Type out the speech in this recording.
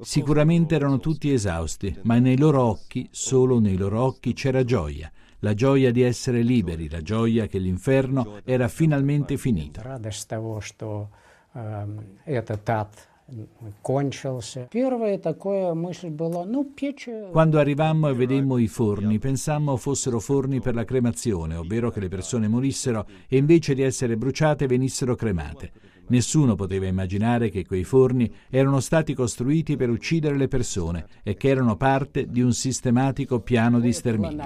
Sicuramente erano tutti esausti, ma nei loro occhi, solo nei loro occhi c'era gioia, la gioia di essere liberi, la gioia che l'inferno era finalmente finito. Quando arrivammo e vedemmo i forni, pensammo fossero forni per la cremazione, ovvero che le persone morissero e invece di essere bruciate venissero cremate. Nessuno poteva immaginare che quei forni erano stati costruiti per uccidere le persone e che erano parte di un sistematico piano di sterminio.